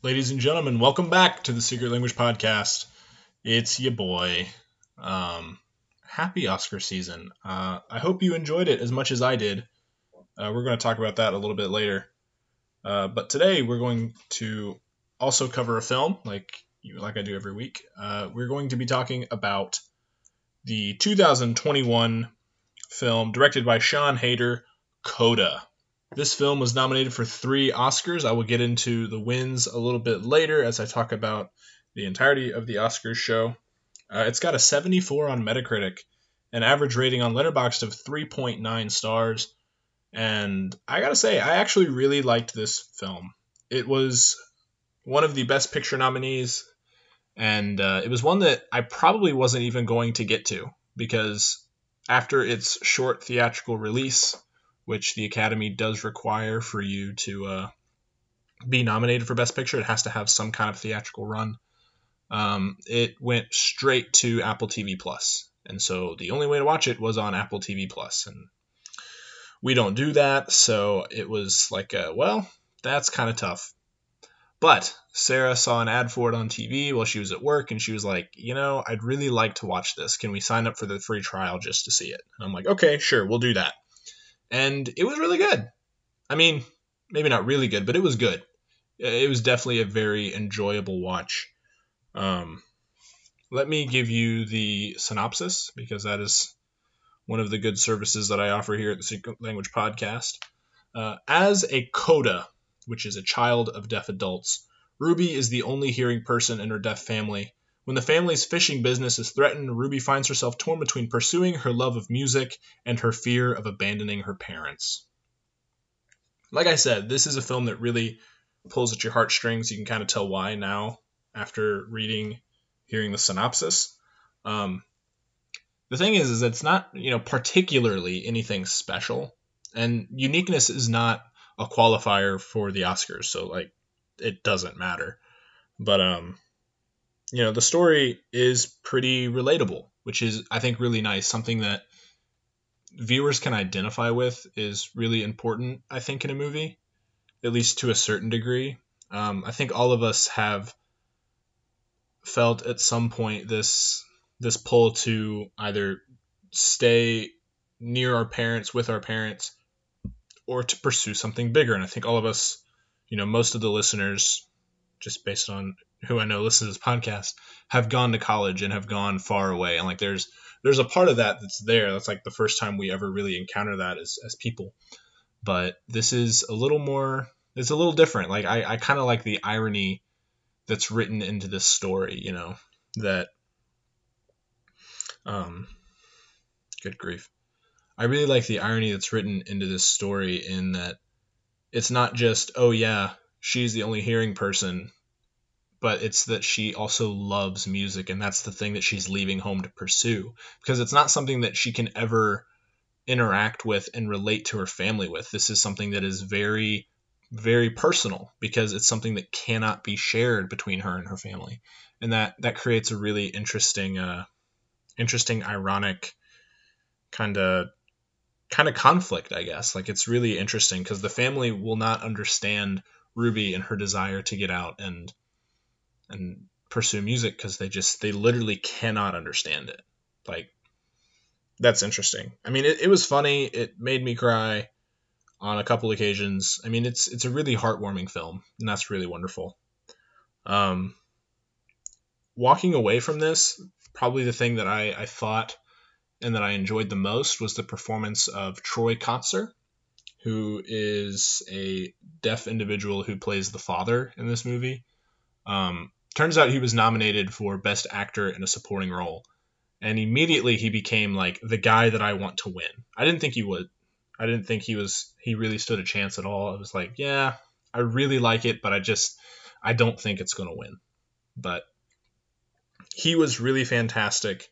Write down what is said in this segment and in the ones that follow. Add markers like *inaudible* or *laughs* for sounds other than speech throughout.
Ladies and gentlemen, welcome back to the Secret Language Podcast. It's your boy. Um, happy Oscar season. Uh, I hope you enjoyed it as much as I did. Uh, we're going to talk about that a little bit later. Uh, but today we're going to also cover a film, like like I do every week. Uh, we're going to be talking about the 2021 film directed by Sian Heder, Coda. This film was nominated for three Oscars. I will get into the wins a little bit later as I talk about the entirety of the Oscars show. Uh, it's got a 74 on Metacritic, an average rating on Letterboxd of 3.9 stars, and I gotta say, I actually really liked this film. It was one of the Best Picture nominees, and uh, it was one that I probably wasn't even going to get to because after its short theatrical release, which the Academy does require for you to uh, be nominated for Best Picture. It has to have some kind of theatrical run. Um, it went straight to Apple TV Plus, and so the only way to watch it was on Apple TV Plus, and we don't do that, so it was like, a, well, that's kind of tough. But Sarah saw an ad for it on TV while she was at work, and she was like, you know, I'd really like to watch this. Can we sign up for the free trial just to see it? And I'm like, okay, sure, we'll do that and it was really good. I mean, maybe not really good, but it was good. It was definitely a very enjoyable watch. Um, let me give you the synopsis because that is one of the good services that I offer here at the Secret Language Podcast. Uh, as a coda, which is a child of deaf adults, Ruby is the only hearing person in her deaf family. When the family's fishing business is threatened, Ruby finds herself torn between pursuing her love of music and her fear of abandoning her parents. Like I said, this is a film that really pulls at your heartstrings. You can kind of tell why now after reading, hearing the synopsis. Um, the thing is, is it's not you know particularly anything special, and uniqueness is not a qualifier for the Oscars. So like, it doesn't matter. But um, you know the story is pretty relatable which is i think really nice. Something that viewers can identify with is really important i think in a movie at least to a certain degree. Um, i think all of us have felt at some point this this pull to either stay near our parents with our parents or to pursue something bigger. And i think all of us you know most of the listeners just based on who I know listen to this podcast have gone to college and have gone far away, and like there's there's a part of that that's there. That's like the first time we ever really encounter that as as people. But this is a little more. It's a little different. Like I I kind of like the irony that's written into this story. You know that. Um. Good grief. I really like the irony that's written into this story in that it's not just oh yeah she's the only hearing person but it's that she also loves music and that's the thing that she's leaving home to pursue because it's not something that she can ever interact with and relate to her family with. This is something that is very very personal because it's something that cannot be shared between her and her family. And that that creates a really interesting uh interesting ironic kind of kind of conflict i guess. Like it's really interesting because the family will not understand ruby and her desire to get out and and pursue music because they just they literally cannot understand it. Like that's interesting. I mean it, it was funny. It made me cry on a couple occasions. I mean it's it's a really heartwarming film and that's really wonderful. Um walking away from this probably the thing that i i thought and that i enjoyed the most was the performance of troy kotsur who is a deaf individual who plays the father in this movie. Um, turns out he was nominated for best actor in a supporting role and immediately he became like the guy that i want to win. I didn't think he would. I didn't think he was he really stood a chance at all. I was like yeah i really like it but i just i don't think it's going to win. But he was really fantastic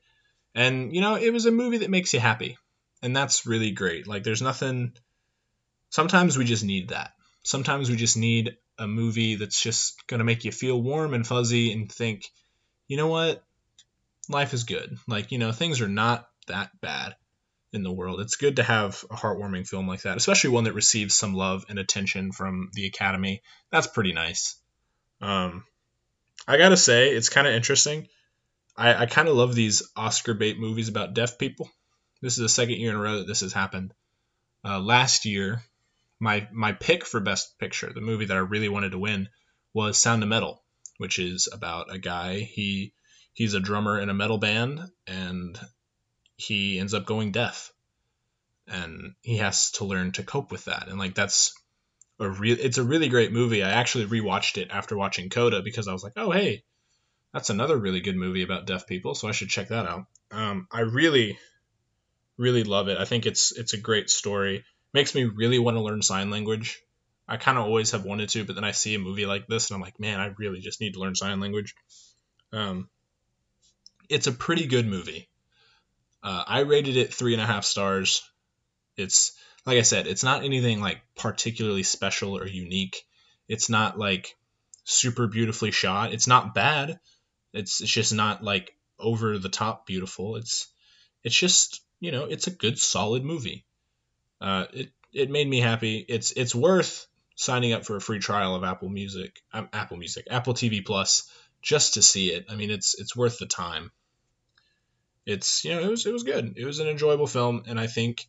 and you know it was a movie that makes you happy and that's really great. Like there's nothing sometimes we just need that. Sometimes we just need a movie that's just going to make you feel warm and fuzzy and think, you know what? Life is good. Like, you know, things are not that bad in the world. It's good to have a heartwarming film like that, especially one that receives some love and attention from the Academy. That's pretty nice. Um, I gotta say, it's kind of interesting. I, I kind of love these Oscar bait movies about deaf people. This is the second year in a row that this has happened. Uh, last year, my my pick for Best Picture, the movie that I really wanted to win, was Sound of Metal, which is about a guy. He he's a drummer in a metal band, and he ends up going deaf, and he has to learn to cope with that. And like that's a real. It's a really great movie. I actually rewatched it after watching Coda because I was like, oh hey, that's another really good movie about deaf people, so I should check that out. Um, I really, really love it. I think it's it's a great story. Makes me really want to learn sign language. I kind of always have wanted to, but then I see a movie like this and I'm like, man, I really just need to learn sign language. Um, it's a pretty good movie. Uh, I rated it three and a half stars. It's like I said, it's not anything like particularly special or unique. It's not like super beautifully shot. It's not bad. It's it's just not like over the top beautiful. It's it's just you know it's a good solid movie. Uh, it it made me happy. It's it's worth signing up for a free trial of Apple Music, um, Apple Music, Apple TV Plus, just to see it. I mean, it's it's worth the time. It's you know it was it was good. It was an enjoyable film, and I think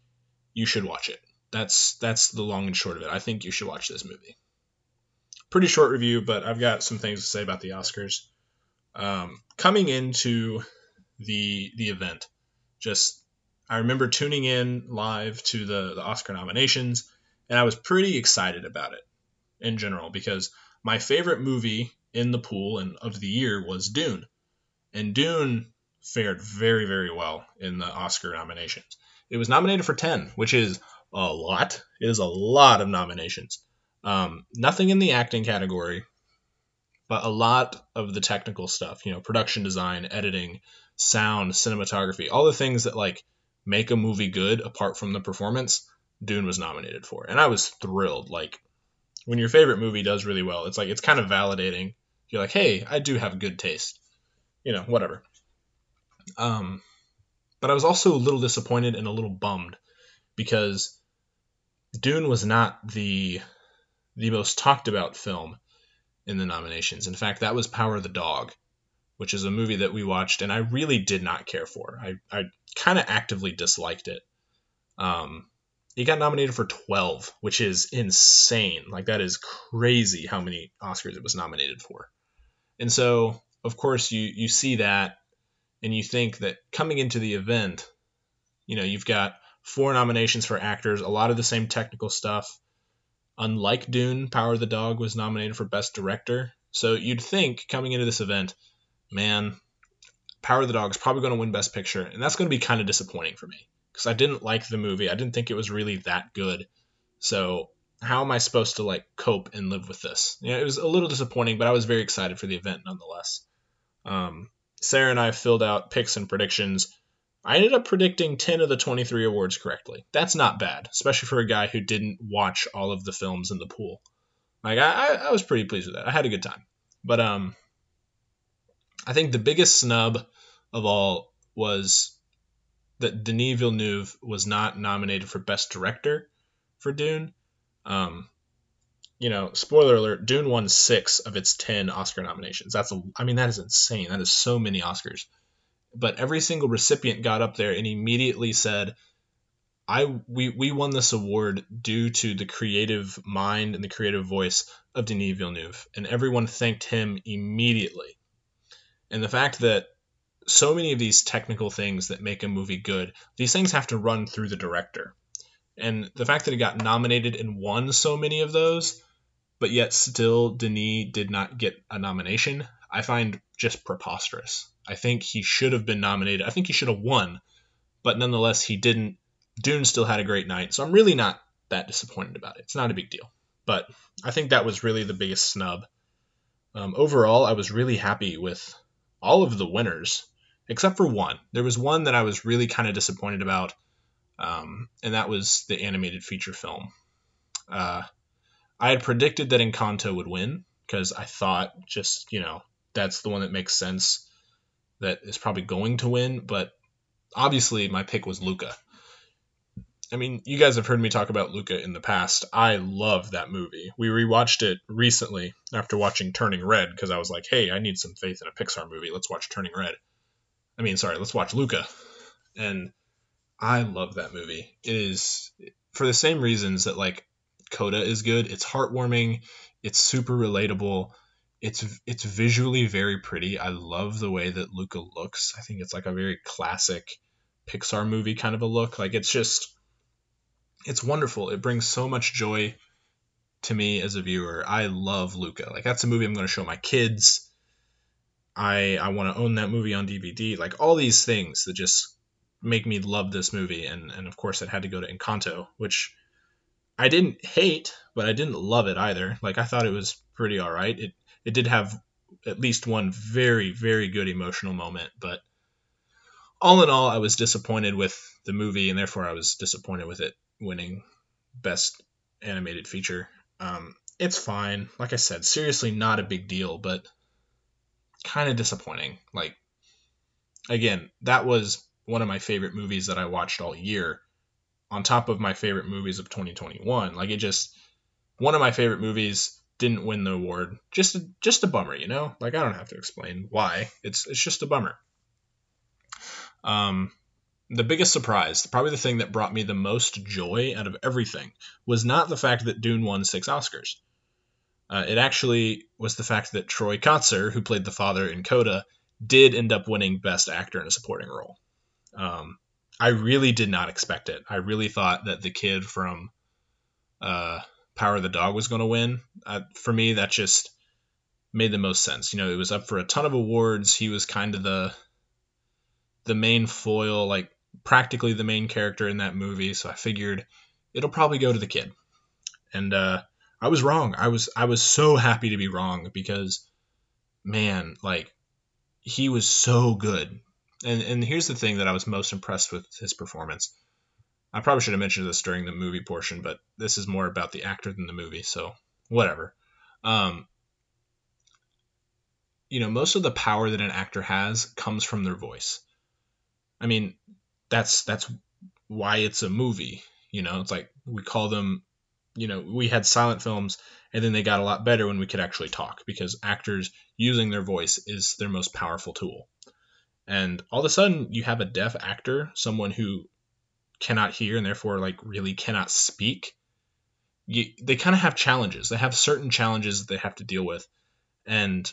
you should watch it. That's that's the long and short of it. I think you should watch this movie. Pretty short review, but I've got some things to say about the Oscars. Um, coming into the the event, just I remember tuning in live to the, the Oscar nominations, and I was pretty excited about it in general because my favorite movie in the pool and of the year was Dune, and Dune fared very very well in the Oscar nominations. It was nominated for ten, which is a lot. It is a lot of nominations. Um, nothing in the acting category, but a lot of the technical stuff, you know, production design, editing, sound, cinematography, all the things that like make a movie good apart from the performance, Dune was nominated for. And I was thrilled. Like when your favorite movie does really well, it's like it's kind of validating. You're like, "Hey, I do have good taste." You know, whatever. Um but I was also a little disappointed and a little bummed because Dune was not the the most talked about film in the nominations. In fact, that was Power of the Dog, which is a movie that we watched and I really did not care for. I, I kind of actively disliked it. Um, it got nominated for 12, which is insane. Like, that is crazy how many Oscars it was nominated for. And so, of course, you, you see that and you think that coming into the event, you know, you've got four nominations for actors, a lot of the same technical stuff Unlike Dune, Power of the Dog was nominated for Best Director. So you'd think coming into this event, man, Power of the Dog is probably going to win Best Picture, and that's going to be kind of disappointing for me because I didn't like the movie. I didn't think it was really that good. So how am I supposed to like cope and live with this? You know, it was a little disappointing, but I was very excited for the event nonetheless. Um, Sarah and I filled out picks and predictions I ended up predicting 10 of the 23 awards correctly. That's not bad, especially for a guy who didn't watch all of the films in the pool. Like I, I was pretty pleased with that. I had a good time. But um I think the biggest snub of all was that Denis Villeneuve was not nominated for Best Director for Dune. Um, you know, spoiler alert: Dune won six of its ten Oscar nominations. That's a, I mean, that is insane. That is so many Oscars but every single recipient got up there and immediately said, I we, we won this award due to the creative mind and the creative voice of Denis Villeneuve. And everyone thanked him immediately. And the fact that so many of these technical things that make a movie good, these things have to run through the director. And the fact that it got nominated and won so many of those, but yet still Denis did not get a nomination, I find just preposterous. I think he should have been nominated. I think he should have won, but nonetheless, he didn't. Dune still had a great night, so I'm really not that disappointed about it. It's not a big deal, but I think that was really the biggest snub. Um, overall, I was really happy with all of the winners, except for one. There was one that I was really kind of disappointed about, um, and that was the animated feature film. Uh, I had predicted that Encanto would win because I thought just you know that's the one that makes sense that is probably going to win, but obviously my pick was Luca. I mean, you guys have heard me talk about Luca in the past. I love that movie. We rewatched it recently after watching Turning Red because I was like, hey, I need some faith in a Pixar movie. Let's watch Turning Red. I mean, sorry, let's watch Luca. And I love that movie. It is for the same reasons that like Coda is good. It's heartwarming. It's super relatable. It's it's visually very pretty. I love the way that Luca looks. I think it's like a very classic Pixar movie kind of a look. Like it's just it's wonderful. It brings so much joy to me as a viewer. I love Luca. Like that's a movie I'm going to show my kids. I I want to own that movie on DVD. Like all these things that just make me love this movie and and of course it had to go to Encanto, which I didn't hate, but I didn't love it either. Like I thought it was pretty all right. It it did have at least one very very good emotional moment, but all in all, I was disappointed with the movie, and therefore I was disappointed with it winning best animated feature. Um, it's fine. Like I said, seriously, not a big deal, but kind of disappointing. Like, again, that was one of my favorite movies that I watched all year, on top of my favorite movies of 2021. Like, it just one of my favorite movies didn't win the award. Just a, just a bummer, you know. Like, I don't have to explain why. It's it's just a bummer. Um, the biggest surprise, probably the thing that brought me the most joy out of everything, was not the fact that Dune won six Oscars. Uh, it actually was the fact that Troy Kotsur, who played the father in Coda, did end up winning Best Actor in a Supporting Role. Um, I really did not expect it. I really thought that the kid from uh, Power of the Dog was going to win. Uh, for me, that just made the most sense. You know, it was up for a ton of awards. He was kind of the the main foil, like practically the main character in that movie. So I figured it'll probably go to the kid. And uh, I was wrong. I was I was so happy to be wrong because man, like he was so good. And and here's the thing that I was most impressed with his performance. I probably should have mentioned this during the movie portion, but this is more about the actor than the movie, so whatever. Um, you know, most of the power that an actor has comes from their voice. I mean, that's that's why it's a movie. You know, it's like we call them. You know, we had silent films, and then they got a lot better when we could actually talk because actors using their voice is their most powerful tool. And all of a sudden, you have a deaf actor, someone who cannot hear and therefore like really cannot speak. You, they kind of have challenges. They have certain challenges that they have to deal with, and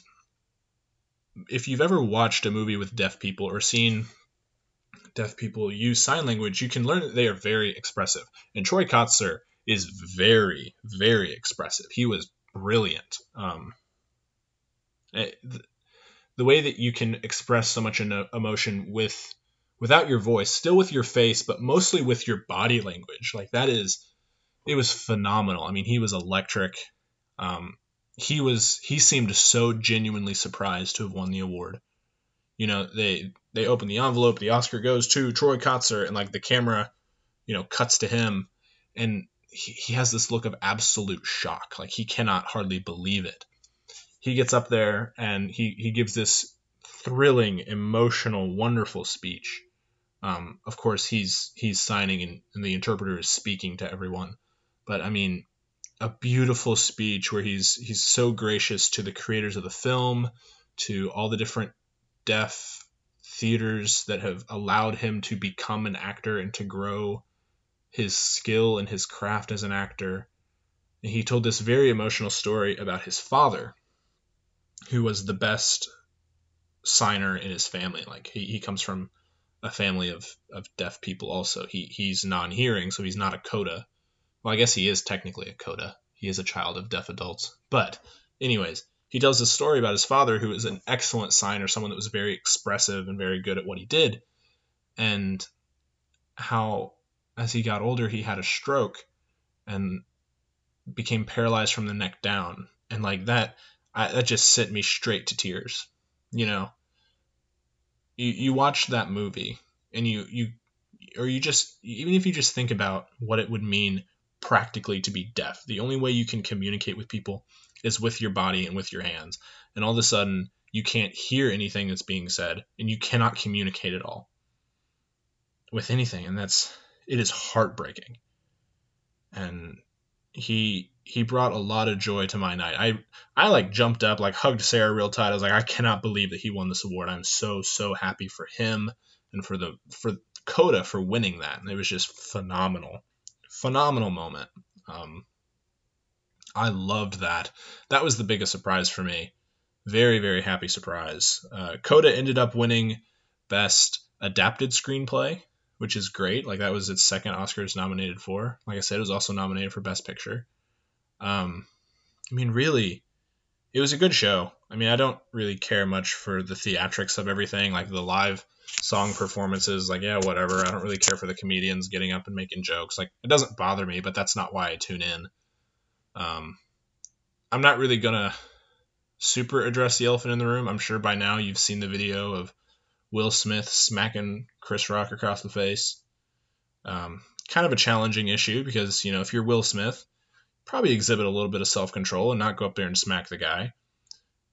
if you've ever watched a movie with deaf people or seen deaf people use sign language, you can learn that they are very expressive. And Troy Kotsur is very, very expressive. He was brilliant. Um, it, eh, the way that you can express so much emotion with without your voice, still with your face, but mostly with your body language, like that is, it was phenomenal. I mean, he was electric. Um, he was he seemed so genuinely surprised to have won the award. You know, they they open the envelope, the Oscar goes to Troy Kotsur, and like the camera, you know, cuts to him, and he, he has this look of absolute shock, like he cannot hardly believe it. He gets up there and he he gives this thrilling, emotional, wonderful speech. Um, of course, he's he's signing and, and the interpreter is speaking to everyone, but I mean, a beautiful speech where he's he's so gracious to the creators of the film, to all the different deaf theaters that have allowed him to become an actor and to grow his skill and his craft as an actor. And he told this very emotional story about his father, who was the best signer in his family. Like he, he comes from a family of, of deaf people also. He he's non hearing, so he's not a coda. Well, I guess he is technically a coda. He is a child of deaf adults. But anyways, he tells a story about his father, who was an excellent signer, someone that was very expressive and very good at what he did, and how as he got older he had a stroke and became paralyzed from the neck down, and like that, I, that just sent me straight to tears. You know, you you watch that movie and you you or you just even if you just think about what it would mean practically to be deaf. The only way you can communicate with people is with your body and with your hands. And all of a sudden, you can't hear anything that's being said and you cannot communicate at all with anything. And that's it is heartbreaking. And he he brought a lot of joy to my night. I I like jumped up, like hugged Sarah real tight. I was like, I cannot believe that he won this award. I'm so so happy for him and for the for Coda for winning that. And it was just phenomenal, phenomenal moment. Um, I loved that. That was the biggest surprise for me. Very very happy surprise. Uh, Coda ended up winning best adapted screenplay, which is great. Like that was its second Oscars nominated for. Like I said, it was also nominated for best picture. Um, I mean, really, it was a good show. I mean, I don't really care much for the theatrics of everything, like the live song performances. Like, yeah, whatever. I don't really care for the comedians getting up and making jokes. Like, it doesn't bother me, but that's not why I tune in. Um, I'm not really gonna super address the elephant in the room. I'm sure by now you've seen the video of Will Smith smacking Chris Rock across the face. Um, kind of a challenging issue because you know if you're Will Smith, probably exhibit a little bit of self control and not go up there and smack the guy.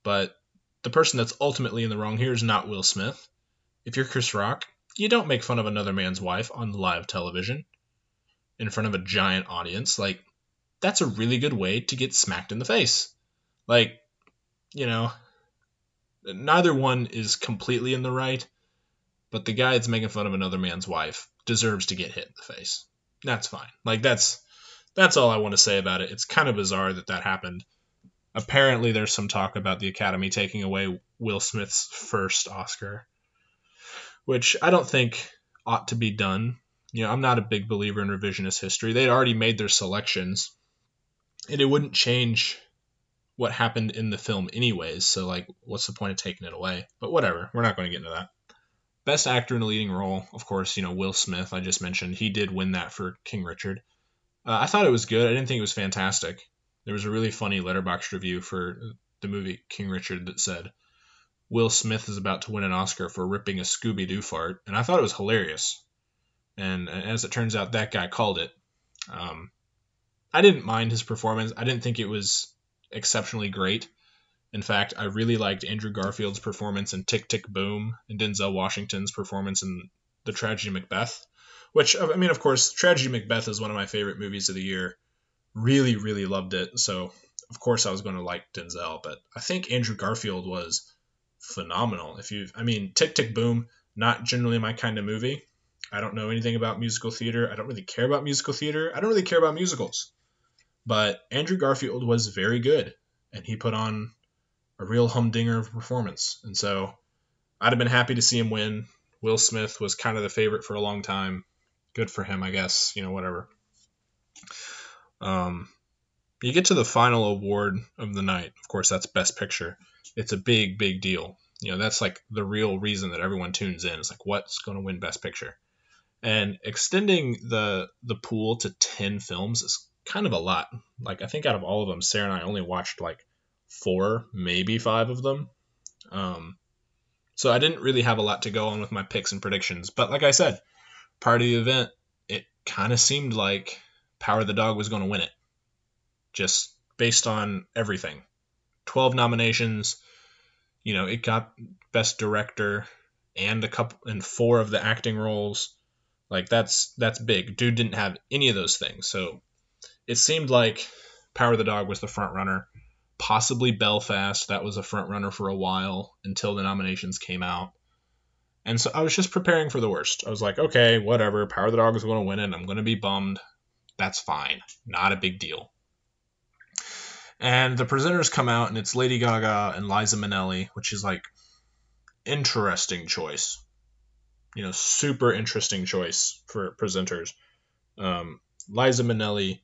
But the person that's ultimately in the wrong here is not Will Smith. If you're Chris Rock, you don't make fun of another man's wife on live television in front of a giant audience. Like, that's a really good way to get smacked in the face. Like, you know, neither one is completely in the right, but the guy that's making fun of another man's wife deserves to get hit in the face. That's fine. Like, that's that's all I want to say about it. It's kind of bizarre that that happened. Apparently, there's some talk about the Academy taking away Will Smith's first Oscar, which I don't think ought to be done. You know, I'm not a big believer in revisionist history. They'd already made their selections, and it wouldn't change what happened in the film anyways. So, like, what's the point of taking it away? But whatever. We're not going to get into that. Best actor in a leading role, of course, you know, Will Smith, I just mentioned. He did win that for King Richard. Uh, I thought it was good. I didn't think it was fantastic. There was a really funny Letterboxd review for the movie King Richard that said Will Smith is about to win an Oscar for ripping a Scooby Doo fart, and I thought it was hilarious. And, as it turns out, that guy called it. Um, I didn't mind his performance. I didn't think it was exceptionally great. In fact, I really liked Andrew Garfield's performance in Tick Tick Boom and Denzel Washington's performance in The Tragedy Macbeth. Which I mean, of course, Tragedy Macbeth is one of my favorite movies of the year. Really, really loved it. So of course I was going to like Denzel, but I think Andrew Garfield was phenomenal. If you, I mean, Tick Tick Boom, not generally my kind of movie. I don't know anything about musical theater. I don't really care about musical theater. I don't really care about musicals. But Andrew Garfield was very good, and he put on a real humdinger of a performance. And so I'd have been happy to see him win. Will Smith was kind of the favorite for a long time good for him, I guess. You know, whatever. Um, you get to the final award of the night. Of course, that's Best Picture. It's a big, big deal. You know, that's like the real reason that everyone tunes in. It's like, what's going to win Best Picture? And extending the the pool to ten films is kind of a lot. Like I think out of all of them, Sarah and I only watched like four, maybe five of them. Um, so I didn't really have a lot to go on with my picks and predictions. But like I said, prior to the event, it kind of seemed like Power of the Dog was going to win it, just based on everything. 12 nominations, you know, it got Best Director and a couple and four of the acting roles. Like that's that's big. Dune didn't have any of those things, so it seemed like Power of the Dog was the front runner. Possibly Belfast, that was a front runner for a while until the nominations came out. And so I was just preparing for the worst. I was like, okay, whatever. Power of the Dog is going to win it. I'm going to be bummed. That's fine. Not a big deal. And the presenters come out, and it's Lady Gaga and Liza Minnelli, which is like interesting choice. You know, super interesting choice for presenters. Um, Liza Minnelli,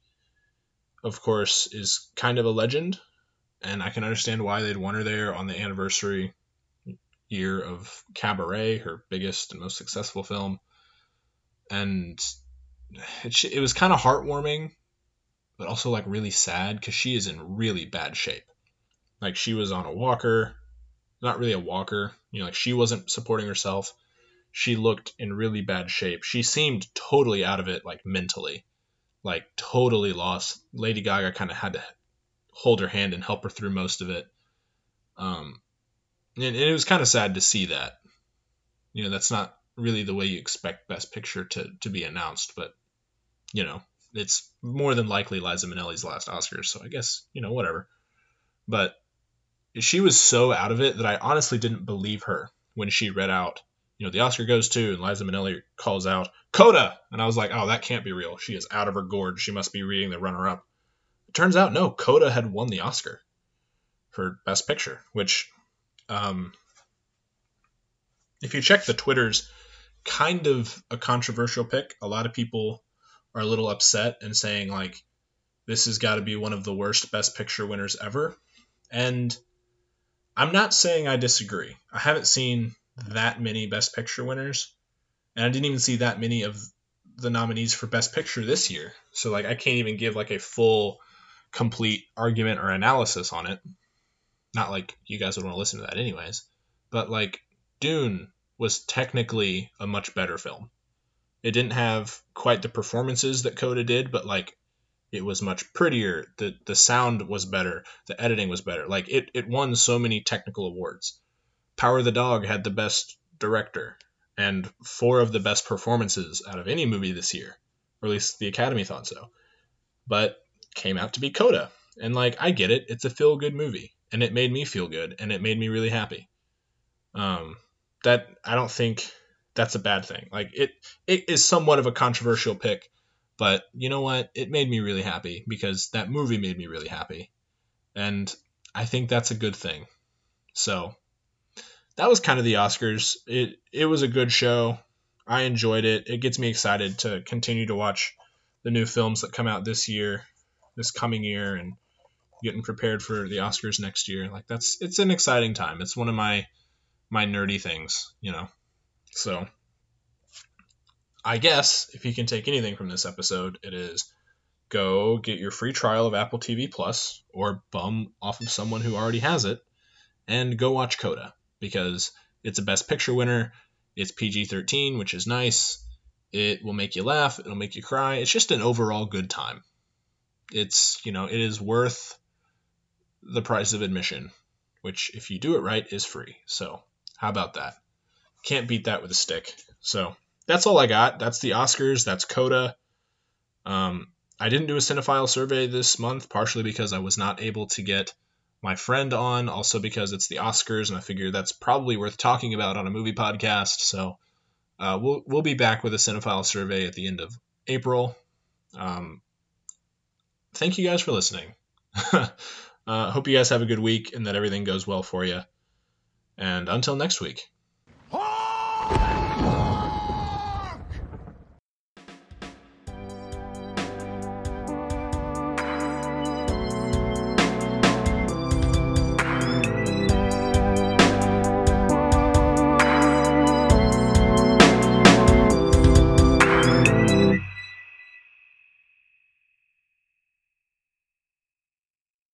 of course, is kind of a legend, and I can understand why they'd want her there on the anniversary year of Cabaret, her biggest and most successful film. And it, it was kind of heartwarming, but also like really sad because she is in really bad shape. Like she was on a walker, not really a walker, you know, like she wasn't supporting herself. She looked in really bad shape. She seemed totally out of it, like mentally, like totally lost. Lady Gaga kind of had to hold her hand and help her through most of it. Um, and it was kind of sad to see that. You know, that's not really the way you expect Best Picture to to be announced, but you know, it's more than likely Liza Minnelli's last Oscars, so I guess you know whatever. But she was so out of it that I honestly didn't believe her when she read out, you know, the Oscar goes to, and Liza Minnelli calls out Coda, and I was like, oh, that can't be real. She is out of her gourd. She must be reading the runner-up. It turns out, no, Coda had won the Oscar for Best Picture, which, um, if you check the Twitters, kind of a controversial pick. A lot of people are a little upset and saying like, this has got to be one of the worst Best Picture winners ever, and I'm not saying I disagree. I haven't seen that many Best Picture winners, and I didn't even see that many of the nominees for Best Picture this year. So like I can't even give like a full, complete argument or analysis on it. Not like you guys would want to listen to that anyways. But like Dune was technically a much better film. It didn't have quite the performances that Coda did, but like it was much prettier the the sound was better the editing was better like it it won so many technical awards power of the dog had the best director and four of the best performances out of any movie this year or at least the academy thought so but came out to be coda and like i get it it's a feel good movie and it made me feel good and it made me really happy um that i don't think that's a bad thing like it it is somewhat of a controversial pick but you know what? It made me really happy because that movie made me really happy. And I think that's a good thing. So that was kind of the Oscars. It it was a good show. I enjoyed it. It gets me excited to continue to watch the new films that come out this year, this coming year, and getting prepared for the Oscars next year. Like that's it's an exciting time. It's one of my my nerdy things, you know. So I guess if you can take anything from this episode, it is go get your free trial of Apple TV Plus or bum off of someone who already has it and go watch Coda because it's a best picture winner. It's PG-13, which is nice. It will make you laugh, it'll make you cry. It's just an overall good time. It's, you know, it is worth the price of admission, which if you do it right is free. So, how about that? Can't beat that with a stick. So, that's all I got. That's the Oscars. That's Coda. Um, I didn't do a cinephile survey this month, partially because I was not able to get my friend on, also because it's the Oscars, and I figure that's probably worth talking about on a movie podcast. So uh, we'll we'll be back with a cinephile survey at the end of April. Um, thank you guys for listening. *laughs* uh, hope you guys have a good week and that everything goes well for you. And until next week.